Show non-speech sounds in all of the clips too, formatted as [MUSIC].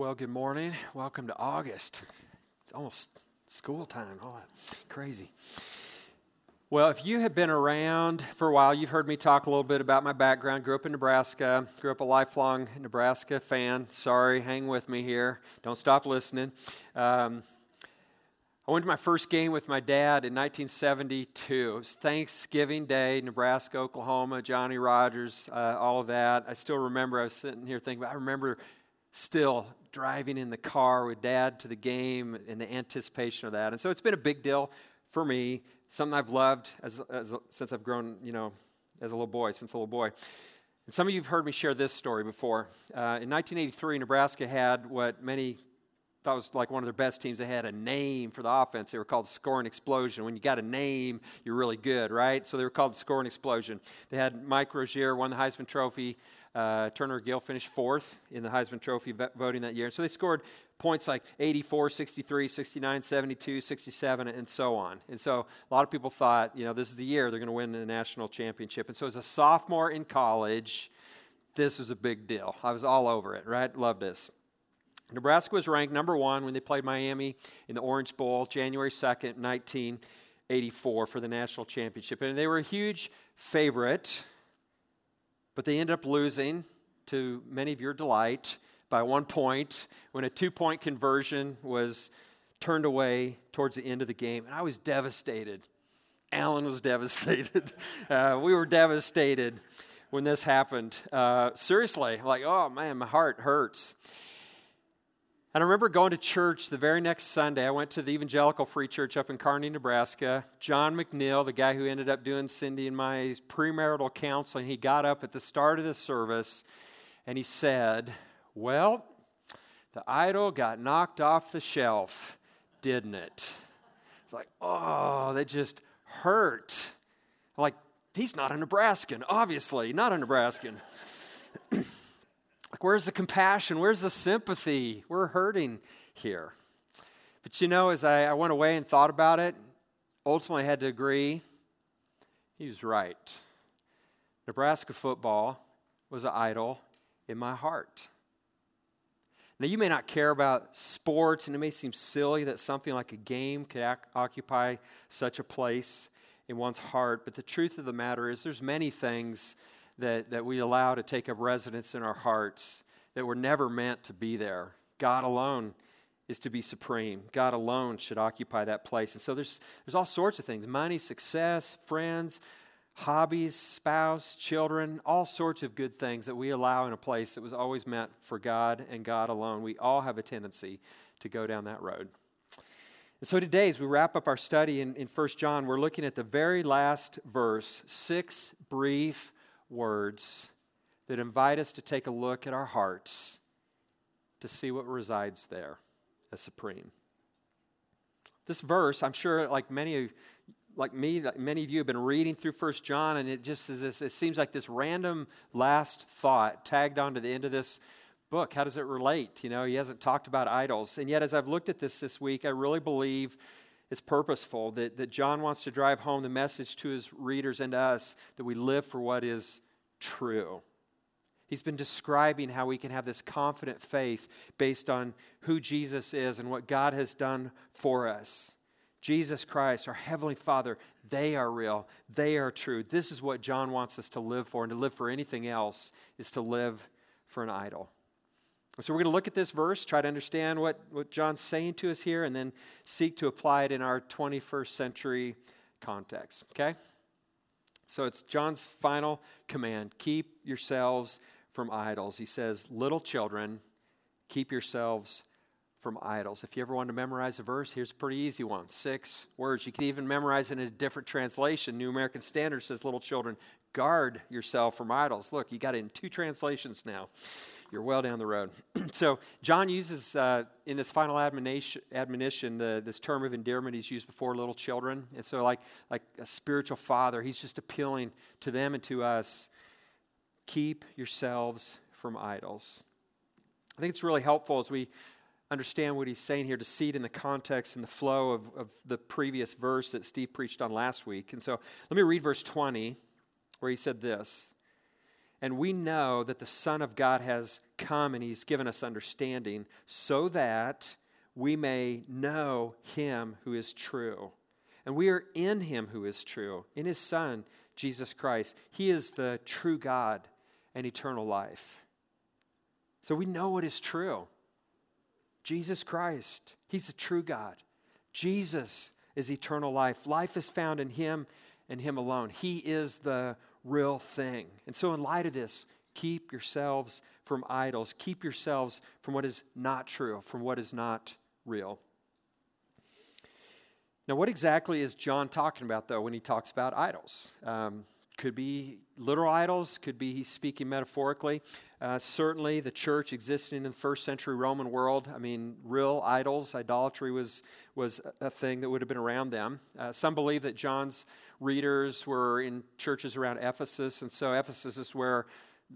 Well, good morning. Welcome to August. It's almost school time, all that crazy. Well, if you have been around for a while, you've heard me talk a little bit about my background. Grew up in Nebraska, grew up a lifelong Nebraska fan. Sorry, hang with me here. Don't stop listening. Um, I went to my first game with my dad in 1972. It was Thanksgiving Day, Nebraska, Oklahoma, Johnny Rodgers, uh, all of that. I still remember, I was sitting here thinking, I remember still driving in the car with dad to the game in the anticipation of that. And so it's been a big deal for me, something I've loved as, as, since I've grown, you know, as a little boy, since a little boy. And some of you have heard me share this story before. Uh, in 1983, Nebraska had what many thought was like one of their best teams. They had a name for the offense. They were called Scoring Explosion. When you got a name, you're really good, right? So they were called Scoring Explosion. They had Mike Rozier won the Heisman Trophy. Uh, Turner Gill finished fourth in the Heisman Trophy voting that year. So they scored points like 84, 63, 69, 72, 67, and so on. And so a lot of people thought, you know, this is the year they're going to win the national championship. And so as a sophomore in college, this was a big deal. I was all over it, right? Love this. Nebraska was ranked number one when they played Miami in the Orange Bowl, January 2nd, 1984, for the national championship. And they were a huge favorite but they ended up losing to many of your delight by one point when a two point conversion was turned away towards the end of the game. And I was devastated. Alan was [LAUGHS] devastated. Uh, we were devastated when this happened. Uh, seriously, like, oh man, my heart hurts. And I remember going to church the very next Sunday. I went to the Evangelical Free Church up in Kearney, Nebraska. John McNeil, the guy who ended up doing Cindy and my premarital counseling, he got up at the start of the service and he said, Well, the idol got knocked off the shelf, didn't it? It's like, oh, that just hurt. I'm like, he's not a Nebraskan, obviously, not a Nebraskan. [CLEARS THROAT] Like, where's the compassion? Where's the sympathy? We're hurting here. But you know, as I, I went away and thought about it, ultimately I had to agree he was right. Nebraska football was an idol in my heart. Now, you may not care about sports, and it may seem silly that something like a game could ac- occupy such a place in one's heart, but the truth of the matter is there's many things that, that we allow to take up residence in our hearts that were never meant to be there. God alone is to be supreme. God alone should occupy that place. And so there's, there's all sorts of things money, success, friends, hobbies, spouse, children, all sorts of good things that we allow in a place that was always meant for God and God alone. We all have a tendency to go down that road. And so today, as we wrap up our study in, in 1 John, we're looking at the very last verse, six brief words that invite us to take a look at our hearts to see what resides there as supreme. This verse, I'm sure, like many of like me, like many of you have been reading through First John, and it just is this, it seems like this random last thought tagged on to the end of this book. How does it relate? You know, he hasn't talked about idols. And yet, as I've looked at this this week, I really believe it's purposeful that, that John wants to drive home the message to his readers and us that we live for what is true. He's been describing how we can have this confident faith based on who Jesus is and what God has done for us. Jesus Christ, our Heavenly Father, they are real. They are true. This is what John wants us to live for, and to live for anything else is to live for an idol. So, we're going to look at this verse, try to understand what, what John's saying to us here, and then seek to apply it in our 21st century context. Okay? So, it's John's final command keep yourselves from idols. He says, Little children, keep yourselves from idols. If you ever want to memorize a verse, here's a pretty easy one six words. You can even memorize it in a different translation. New American Standard says, Little children, guard yourself from idols. Look, you got it in two translations now you're well down the road. [CLEARS THROAT] so John uses uh, in this final admonition, admonition the, this term of endearment he's used before little children. And so, like like a spiritual father, he's just appealing to them and to us. Keep yourselves from idols. I think it's really helpful as we understand what he's saying here to see it in the context and the flow of, of the previous verse that Steve preached on last week. And so let me read verse 20, where he said this And we know that the Son of God has come and he's given us understanding so that we may know him who is true. And we are in him who is true, in his Son, Jesus Christ. He is the true God and eternal life. So we know what is true. Jesus Christ, he's the true God. Jesus is eternal life. Life is found in him and him alone. He is the real thing. And so, in light of this, keep yourselves from idols. Keep yourselves from what is not true, from what is not real. Now, what exactly is John talking about, though, when he talks about idols? Um, could be literal idols, could be he's speaking metaphorically. Uh, certainly, the church existing in the first century Roman world, I mean, real idols, idolatry was, was a thing that would have been around them. Uh, some believe that John's readers were in churches around Ephesus, and so Ephesus is where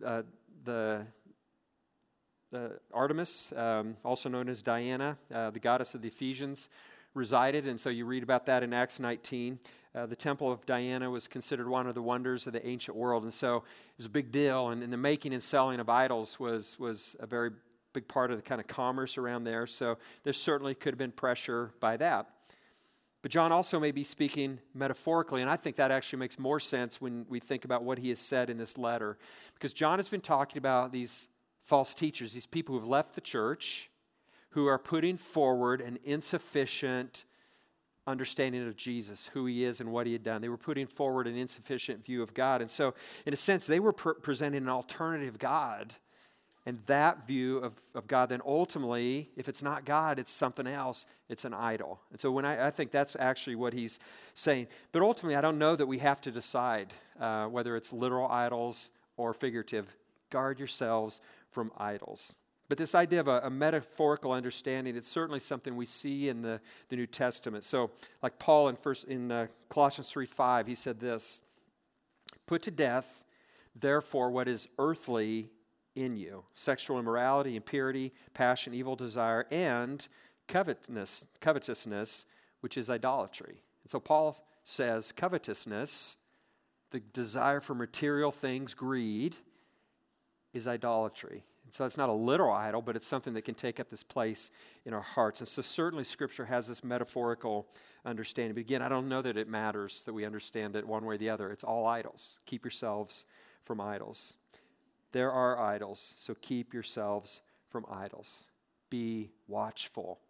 uh, the the Artemis, um, also known as Diana, uh, the goddess of the Ephesians, resided, and so you read about that in Acts 19. Uh, the Temple of Diana was considered one of the wonders of the ancient world, and so it was a big deal. And, and the making and selling of idols was was a very big part of the kind of commerce around there. So there certainly could have been pressure by that. But John also may be speaking metaphorically, and I think that actually makes more sense when we think about what he has said in this letter. Because John has been talking about these false teachers, these people who have left the church, who are putting forward an insufficient understanding of Jesus, who he is and what he had done. They were putting forward an insufficient view of God. And so, in a sense, they were presenting an alternative God and that view of, of God, then ultimately, if it's not God, it's something else, it's an idol. And so when I, I think that's actually what he's saying. But ultimately, I don't know that we have to decide uh, whether it's literal idols or figurative. Guard yourselves from idols. But this idea of a, a, metaphorical understanding, it's certainly something we see in the, the New Testament. So, like Paul in, first, in uh, Colossians 3 5, he said this Put to death, therefore, what is earthly in you sexual immorality, impurity, passion, evil desire, and covetousness, covetousness, which is idolatry. And so Paul says covetousness, the desire for material things, greed, is idolatry. So it's not a literal idol, but it's something that can take up this place in our hearts. And so certainly Scripture has this metaphorical understanding. But again, I don't know that it matters that we understand it one way or the other. It's all idols. Keep yourselves from idols. There are idols, so keep yourselves from idols. Be watchful.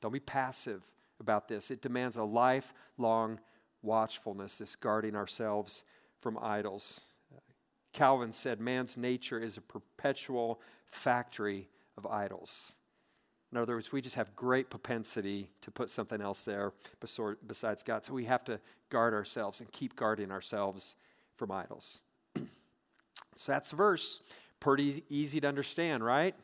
Don't be passive about this. It demands a lifelong watchfulness, this guarding ourselves from idols. Calvin said, Man's nature is a perpetual factory of idols. In other words, we just have great propensity to put something else there besides God. So we have to guard ourselves and keep guarding ourselves from idols. [CLEARS THROAT] So that's the verse. Pretty easy to understand, right?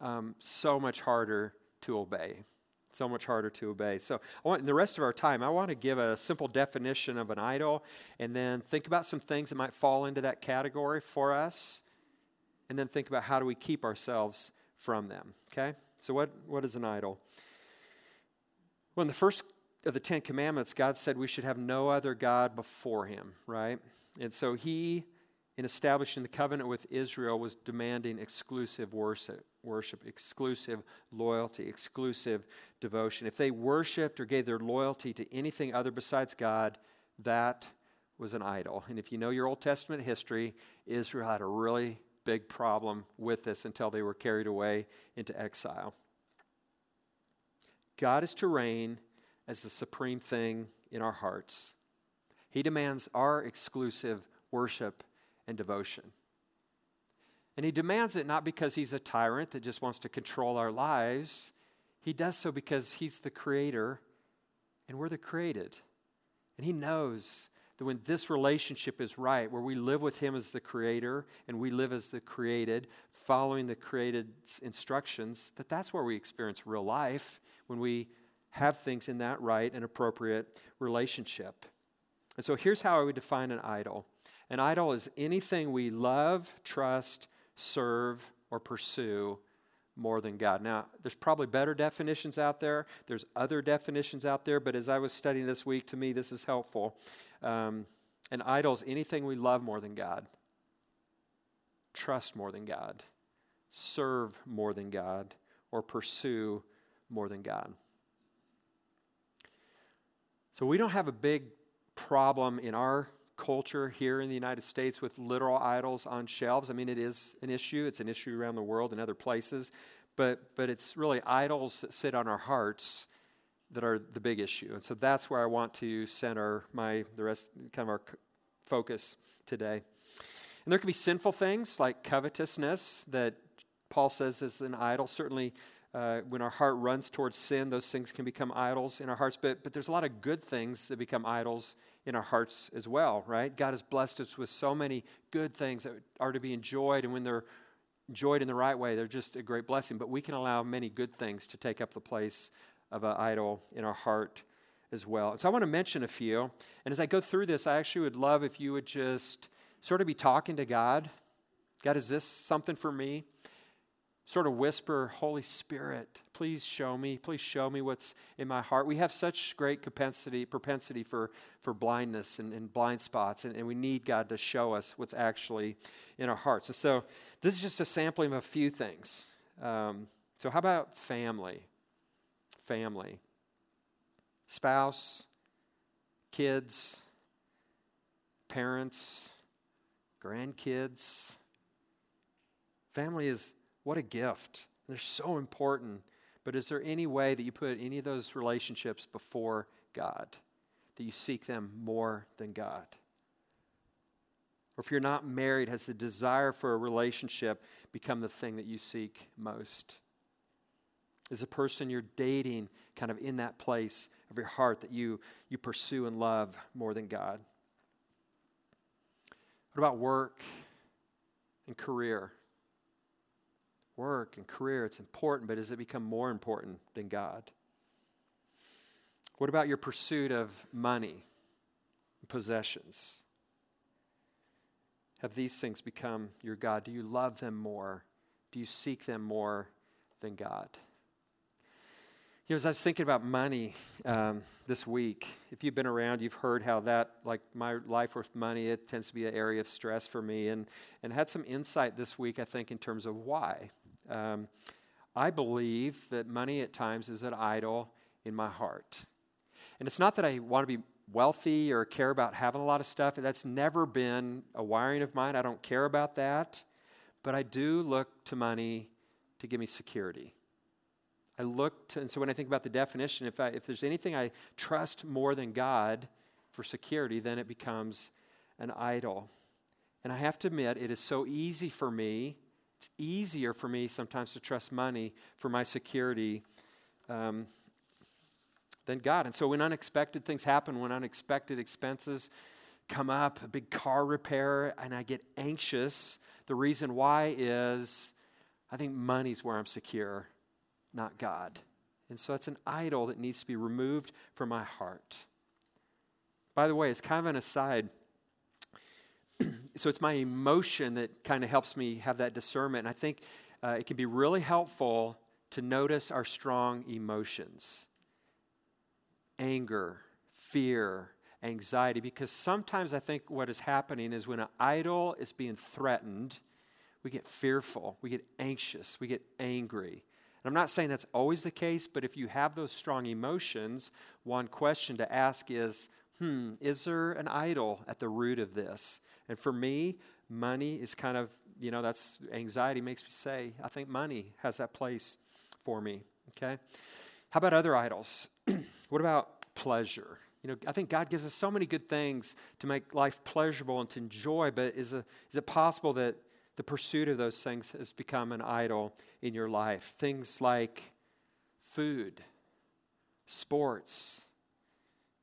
Um, so much harder to obey. So much harder to obey. So, I want, in the rest of our time, I want to give a simple definition of an idol and then think about some things that might fall into that category for us, and then think about how do we keep ourselves from them. Okay? So, what, what is an idol? Well, in the first of the Ten Commandments, God said we should have no other God before Him, right? And so He in establishing the covenant with Israel was demanding exclusive worship, worship, exclusive loyalty, exclusive devotion. If they worshiped or gave their loyalty to anything other besides God, that was an idol. And if you know your Old Testament history, Israel had a really big problem with this until they were carried away into exile. God is to reign as the supreme thing in our hearts. He demands our exclusive worship and devotion. And he demands it not because he's a tyrant that just wants to control our lives. He does so because he's the creator and we're the created. And he knows that when this relationship is right, where we live with him as the creator and we live as the created, following the created's instructions, that that's where we experience real life when we have things in that right and appropriate relationship. And so here's how I would define an idol an idol is anything we love, trust, serve, or pursue more than God. Now, there's probably better definitions out there. There's other definitions out there, but as I was studying this week, to me, this is helpful. Um, an idol is anything we love more than God. trust more than God, serve more than God, or pursue more than God. So we don't have a big problem in our culture here in the United States with literal idols on shelves. I mean, it is an issue. It's an issue around the world and other places, but but it's really idols that sit on our hearts that are the big issue. And so that's where I want to center my the rest kind of our focus today. And there can be sinful things like covetousness that Paul says is an idol. Certainly, uh, when our heart runs towards sin, those things can become idols in our hearts. But, but there's a lot of good things that become idols in our hearts as well, right? God has blessed us with so many good things that are to be enjoyed. And when they're enjoyed in the right way, they're just a great blessing. But we can allow many good things to take up the place of an idol in our heart as well. And so I want to mention a few. And as I go through this, I actually would love if you would just sort of be talking to God. God, is this something for me? Sort of whisper, Holy Spirit, please show me, please show me what's in my heart. We have such great propensity, propensity for, for blindness and, and blind spots, and, and we need God to show us what's actually in our hearts. And so this is just a sampling of a few things. Um, so, how about family? Family. Spouse, kids, parents, grandkids. Family is what a gift. They're so important. But is there any way that you put any of those relationships before God? That you seek them more than God? Or if you're not married, has the desire for a relationship become the thing that you seek most? Is the person you're dating kind of in that place of your heart that you, you pursue and love more than God? What about work and career? Work and career, it's important, but does it become more important than God? What about your pursuit of money, possessions? Have these things become your God? Do you love them more? Do you seek them more than God? You know, as I was thinking about money um, this week, if you've been around, you've heard how that, like my life with money, it tends to be an area of stress for me, and and had some insight this week, I think, in terms of why. Um, I believe that money at times is an idol in my heart, and it's not that I want to be wealthy or care about having a lot of stuff. That's never been a wiring of mine. I don't care about that, but I do look to money to give me security. I look to, and so when I think about the definition, if, I, if there's anything I trust more than God for security, then it becomes an idol. And I have to admit, it is so easy for me, it's easier for me sometimes to trust money for my security um, than God. And so when unexpected things happen, when unexpected expenses come up, a big car repair, and I get anxious, the reason why is I think money's where I'm secure not God. And so it's an idol that needs to be removed from my heart. By the way, it's kind of an aside. So it's my emotion that kind of helps me have that discernment. And I think uh, it can be really helpful to notice our strong emotions anger, fear, anxiety, because sometimes I think what is happening is when an idol is being threatened, we get fearful, we get anxious, we get angry. And I'm not saying that's always the case, but if you have those strong emotions, one question to ask is hmm, is there an idol at the root of this? And for me, money is kind of, you know, that's anxiety makes me say, I think money has that place for me. Okay? How about other idols? [CLEARS THROAT] what about pleasure? You know, I think God gives us so many good things to make life pleasurable and to enjoy, but is, a, is it possible that the pursuit of those things has become an idol in your life. Things like food, sports,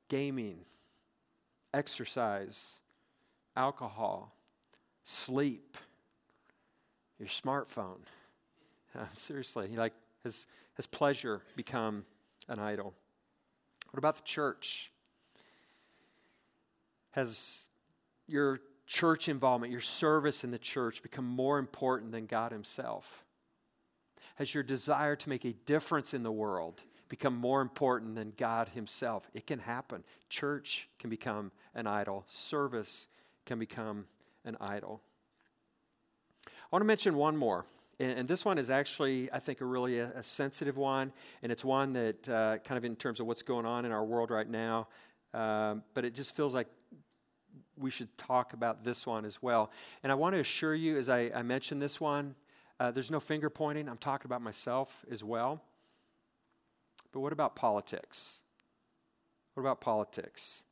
gaming, exercise, alcohol, sleep, your smartphone. [LAUGHS] Uh, seriously, like has, has pleasure become an idol? What about the church? Has your church involvement, your service in the church become more important than God Himself? Has your desire to make a difference in the world become more important than God Himself? It can happen. Church can become an idol, service can become an idol. I want to mention one more. And, this one is actually, I think, a really a, a sensitive one. And it's one that, uh, kind of in terms of what's going on in our world right now, um, but it just feels like we should talk about this one as well. And I want to assure you, as I, I mention this one, uh, there's no finger pointing. I'm talking about myself as well. But what about politics? What about politics?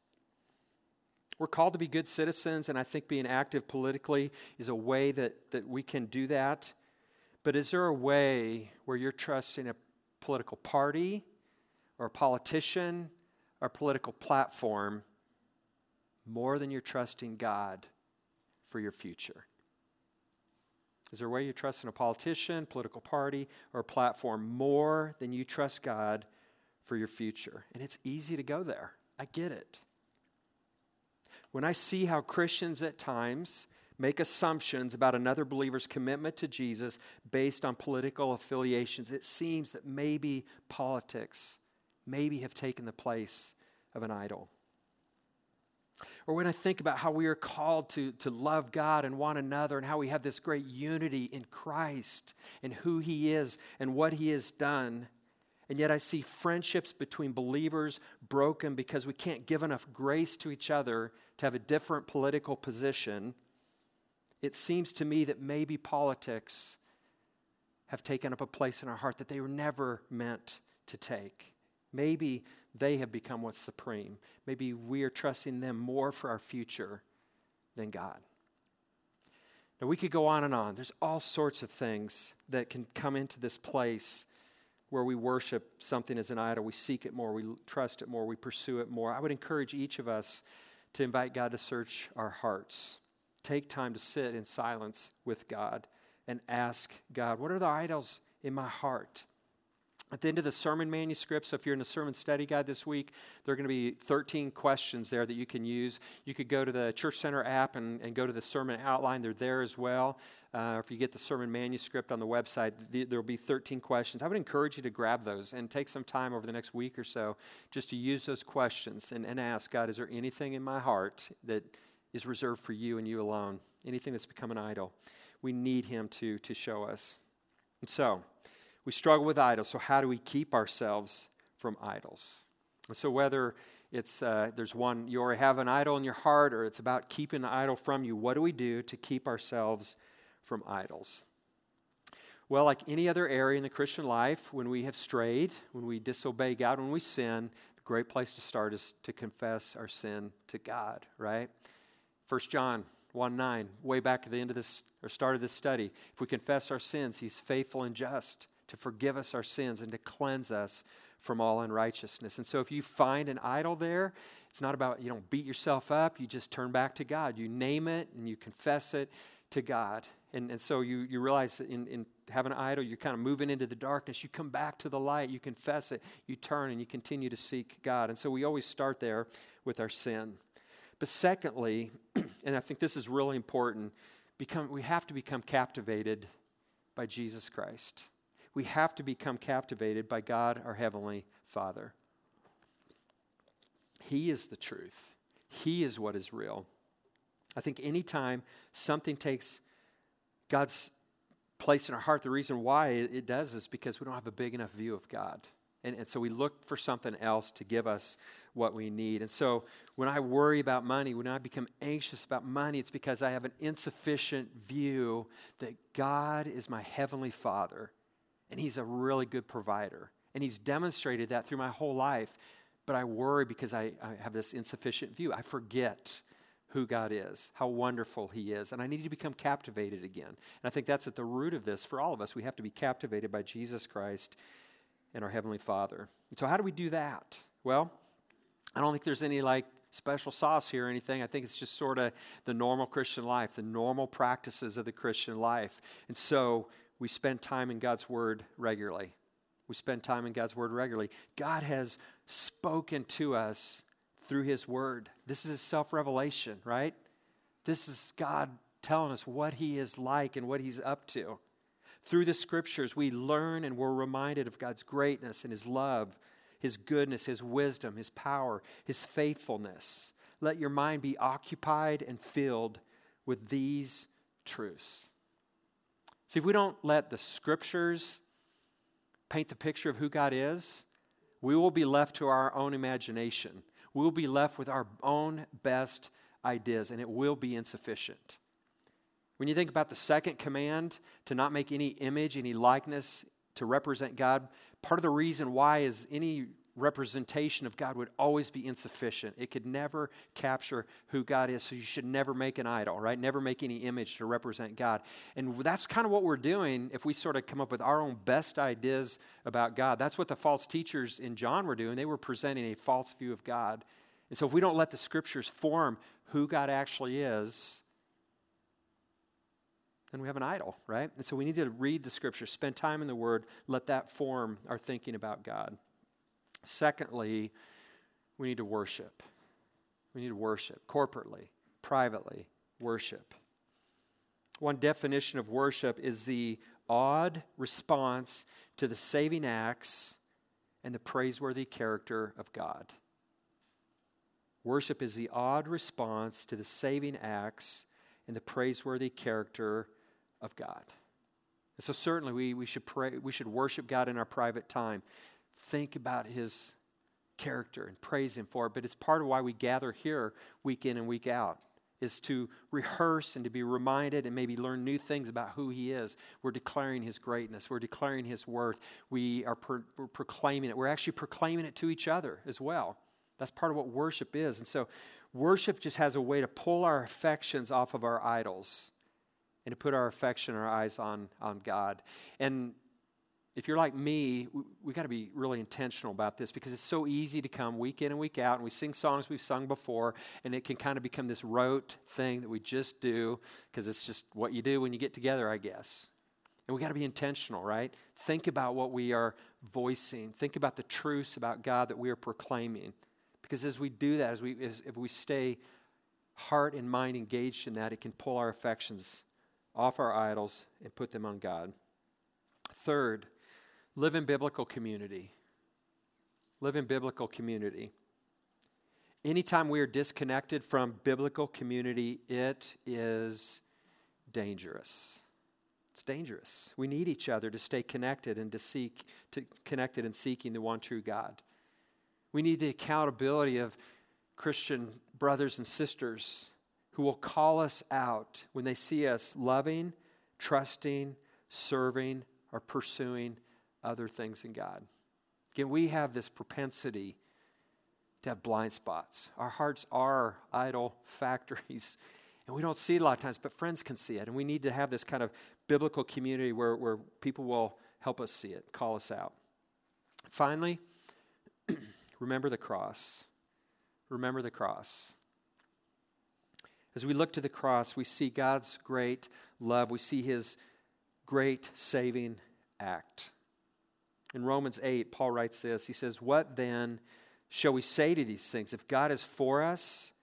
We're called to be good citizens, and I think being active politically is a way that, that we can do that. But is there a way where you're trusting a political party or a politician or a political platform more than you're trusting God for your future? Is there a way you trust in a politician, political party, or platform more than you trust God for your future? And it's easy to go there. I get it. When I see how Christians at times make assumptions about another believer's commitment to Jesus based on political affiliations, it seems that maybe politics maybe have taken the place of an idol. Or when I think about how we are called to, to love God and one another, and how we have this great unity in Christ and who He is and what He has done. And yet I see friendships between believers broken because we can't give enough grace to each other to have a different political position. It seems to me that maybe politics have taken up a place in our heart that they were never meant to take. Maybe they have become what's supreme. Maybe we are trusting them more for our future than God. Now, we could go on and on. There's all sorts of things that can come into this place where we worship something as an idol. We seek it more, we trust it more, we pursue it more. I would encourage each of us to invite God to search our hearts. Take time to sit in silence with God and ask God, what are the idols in my heart? At the end of the sermon manuscript, so if you're in a sermon study guide this week, there are going to be 13 questions there that you can use. You could go to the Church Center app and, and go to the sermon outline, they're there as well. Uh, if you get the sermon manuscript on the website, the, there will be 13 questions. I would encourage you to grab those and take some time over the next week or so just to use those questions and, and ask God, is there anything in my heart that is reserved for you and you alone? Anything that's become an idol? We need Him to, to show us. And so, we struggle with idols. So, how do we keep ourselves from idols? So, whether it's uh, there's one you already have an idol in your heart, or it's about keeping the idol from you, what do we do to keep ourselves from idols? Well, like any other area in the Christian life, when we have strayed, when we disobey God, when we sin, the great place to start is to confess our sin to God, right? 1 John 1 9, way back at the end of this, or start of this study, if we confess our sins, He's faithful and just to forgive us our sins and to cleanse us from all unrighteousness. And so if you find an idol there, it's not about you don't beat yourself up, you just turn back to God. You name it and you confess it to God. And, and so you, you realize in, in having an idol, you're kind of moving into the darkness. You come back to the light, you confess it, you turn, and you continue to seek God. And so we always start there with our sin. But secondly, [CLEARS THROAT] and I think this is really important, become, we have to become captivated by Jesus Christ we have to become captivated by God, our Heavenly Father. He is the truth, He is what is real. I think anytime something takes God's place in our heart, the reason why it does is because we don't have a big enough view of God. And, and, so we look for something else to give us what we need. And so when I worry about money, when I become anxious about money, it's because I have an insufficient view that God is my heavenly Father and He's a really good provider. And He's demonstrated that through my whole life. But I worry because I, I have this insufficient view. I forget who God is, how wonderful He is. And I need to become captivated again. And I think that's at the root of this for all of us. We have to be captivated by Jesus Christ and our Heavenly Father. So, how do we do that? Well, I don't think there's any like special sauce here or anything. I think it's just sort of the normal Christian life, the normal practices of the Christian life. And so, we spend time in God's Word regularly. We spend time in God's Word regularly. God has spoken to us through His Word. This is self revelation, right? This is God telling us what He is like and what He's up to. Through the Scriptures, we learn and we're reminded of God's greatness and His love, His goodness, His wisdom, His power, His faithfulness. Let your mind be occupied and filled with these truths. See, if we don't let the scriptures paint the picture of who God is, we will be left to our own imagination. We will be left with our own best ideas, and it will be insufficient. When you think about the second command to not make any image, any likeness to represent God, part of the reason why is any representation of God would always be insufficient. It could never capture who God is. So you should never make an idol, right? Never make any image to represent God. And that's kind of what we're doing if we sort of come up with our own best ideas about God. That's what the false teachers in John were doing. They were presenting a false view of God. And so if we don't let the scriptures form who God actually is, then we have an idol, right? And so we need to read the scripture, spend time in the word, let that form our thinking about God. Secondly, we need to worship. We need to worship corporately, privately, worship. One definition of worship is the awed response to the saving acts and the praiseworthy character of God. Worship is the awed response to the saving acts and the praiseworthy character of God. And so certainly we, we should pray, we should worship God in our private time think about his character and praise him for it. But it's part of why we gather here week in and week out is to rehearse and to be reminded and maybe learn new things about who he is. We're declaring his greatness. We're declaring his worth. We are pro- proclaiming it. We're actually proclaiming it to each other as well. That's part of what worship is. And so worship just has a way to pull our affections off of our idols and to put our affection, our eyes on, on God. And if you're like me, we, we got to be really intentional about this because it's so easy to come week in and week out and we sing songs we've sung before and it can kind of become this rote thing that we just do because it's just what you do when you get together, I guess. And we got to be intentional, right? Think about what we are voicing. Think about the truths about God that we are proclaiming. Because as we do that, as we, as, if we stay heart and mind engaged in that, it can pull our affections off our idols and put them on God. Third, Live in biblical community. Live in biblical community. Anytime we are disconnected from biblical community, it is dangerous. It's dangerous. We need each other to stay connected and to seek to connected and seeking the one true God. We need the accountability of Christian brothers and sisters who will call us out when they see us loving, trusting, serving, or pursuing other things in God. Again, we have this propensity to have blind spots. Our hearts are idol factories, [LAUGHS] and we don't see it a lot of times, but friends can see it. And we need to have this kind of biblical community where, where people will help us see it, call us out. Finally, [CLEARS THROAT] remember the cross. Remember the cross. As we look to the cross, we see God's great love, we see his great saving act. In Romans 8, Paul writes this He says, What then shall we say to these things? If God is for us,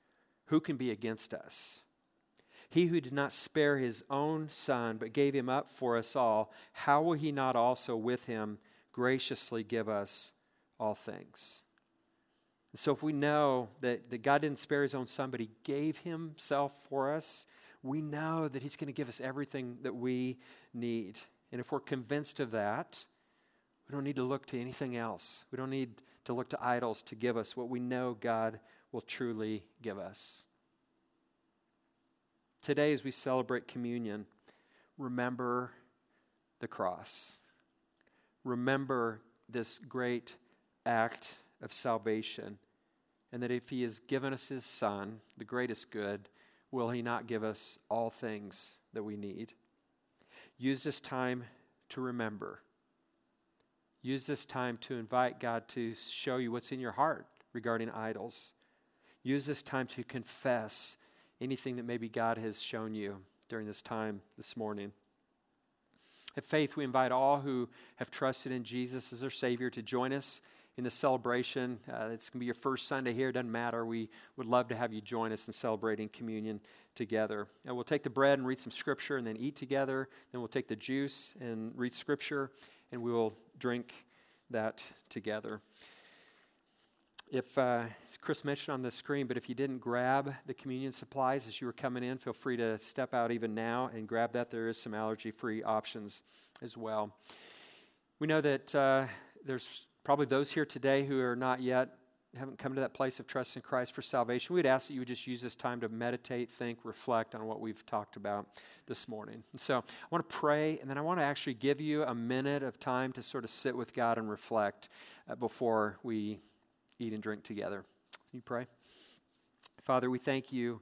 who can be against us? He who did not spare his own son, but gave him up for us all, how will he not also with him graciously give us all things? And so, if we know that, that God didn't spare his own son, but he gave himself for us, we know that he's going to give us everything that we need. And if we're convinced of that, we don't need to look to anything else. We don't need to look to idols to give us what we know God will truly give us. Today, as we celebrate communion, remember the cross. Remember this great act of salvation. And that if He has given us His Son, the greatest good, will He not give us all things that we need? Use this time to remember Use this time to invite God to show you what's in your heart regarding idols. Use this time to confess anything that maybe God has shown you during this time this morning. At Faith, we invite all who have trusted in Jesus as their Savior to join us in the celebration. Uh, it's going to be your first Sunday here. It doesn't matter. We would love to have you join us in celebrating communion together. And we'll take the bread and read some scripture and then eat together. Then we'll take the juice and read scripture and we will drink that together. if uh, Chris mentioned on the screen, but if you didn't grab the communion supplies as you were coming in, feel free to step out even now and grab that. There is some allergy-free options as well. We know that uh, there's probably those here today who are not yet haven't come to that place of trust in Christ for salvation, we'd ask that you would just use this time to meditate, think, reflect on what we've talked about this morning. And so I want to pray, and then I want to actually give you a minute of time to sort of sit with God and reflect uh, before we eat and drink together. Can you pray? Father, we thank you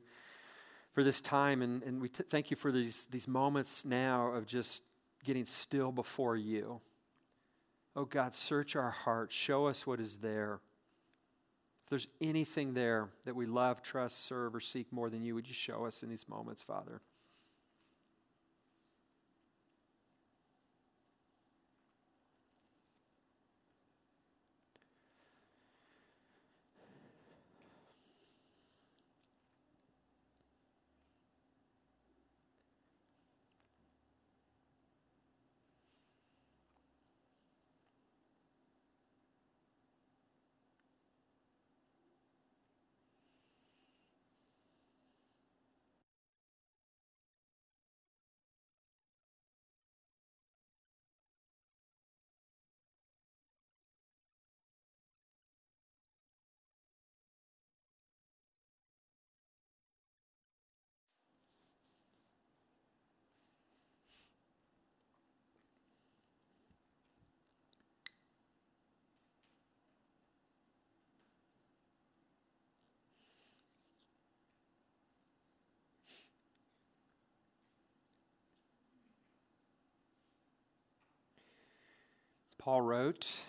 for this time, and, and we t- thank you for these, these moments now of just getting still before you. Oh God, search our hearts, show us what is there there's anything there that we love, trust, serve, or seek more than you, would you show us in these moments, Father? Paul wrote,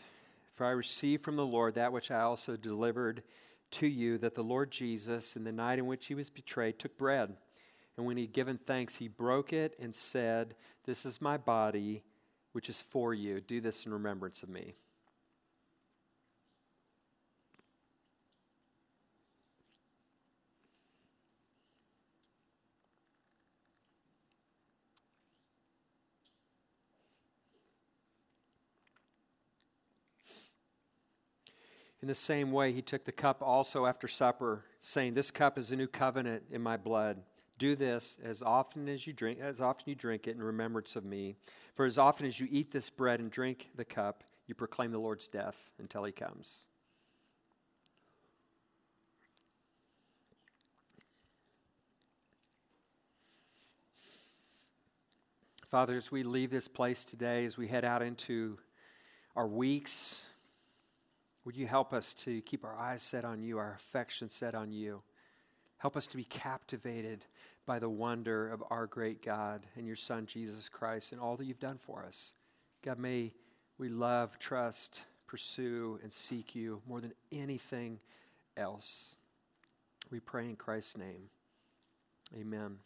For I received from the Lord that which I also delivered to you, that the Lord Jesus, in the night in which he was betrayed, took bread. And when he had given thanks, he broke it and said, This is my body, which is for you. Do this in remembrance of me. In the same way, he took the cup also after supper, saying, This cup is a new covenant in my blood. Do this as often as you drink, as often you drink it in remembrance of me. For as often as you eat this bread and drink the cup, you proclaim the Lord's death until he comes. Father, as we leave this place today, as we head out into our weeks, would you help us to keep our eyes set on you, our affection set on you? Help us to be captivated by the wonder of our great God and your Son, Jesus Christ, and all that you've done for us. God, may we love, trust, pursue, and seek you more than anything else. We pray in Christ's name. Amen.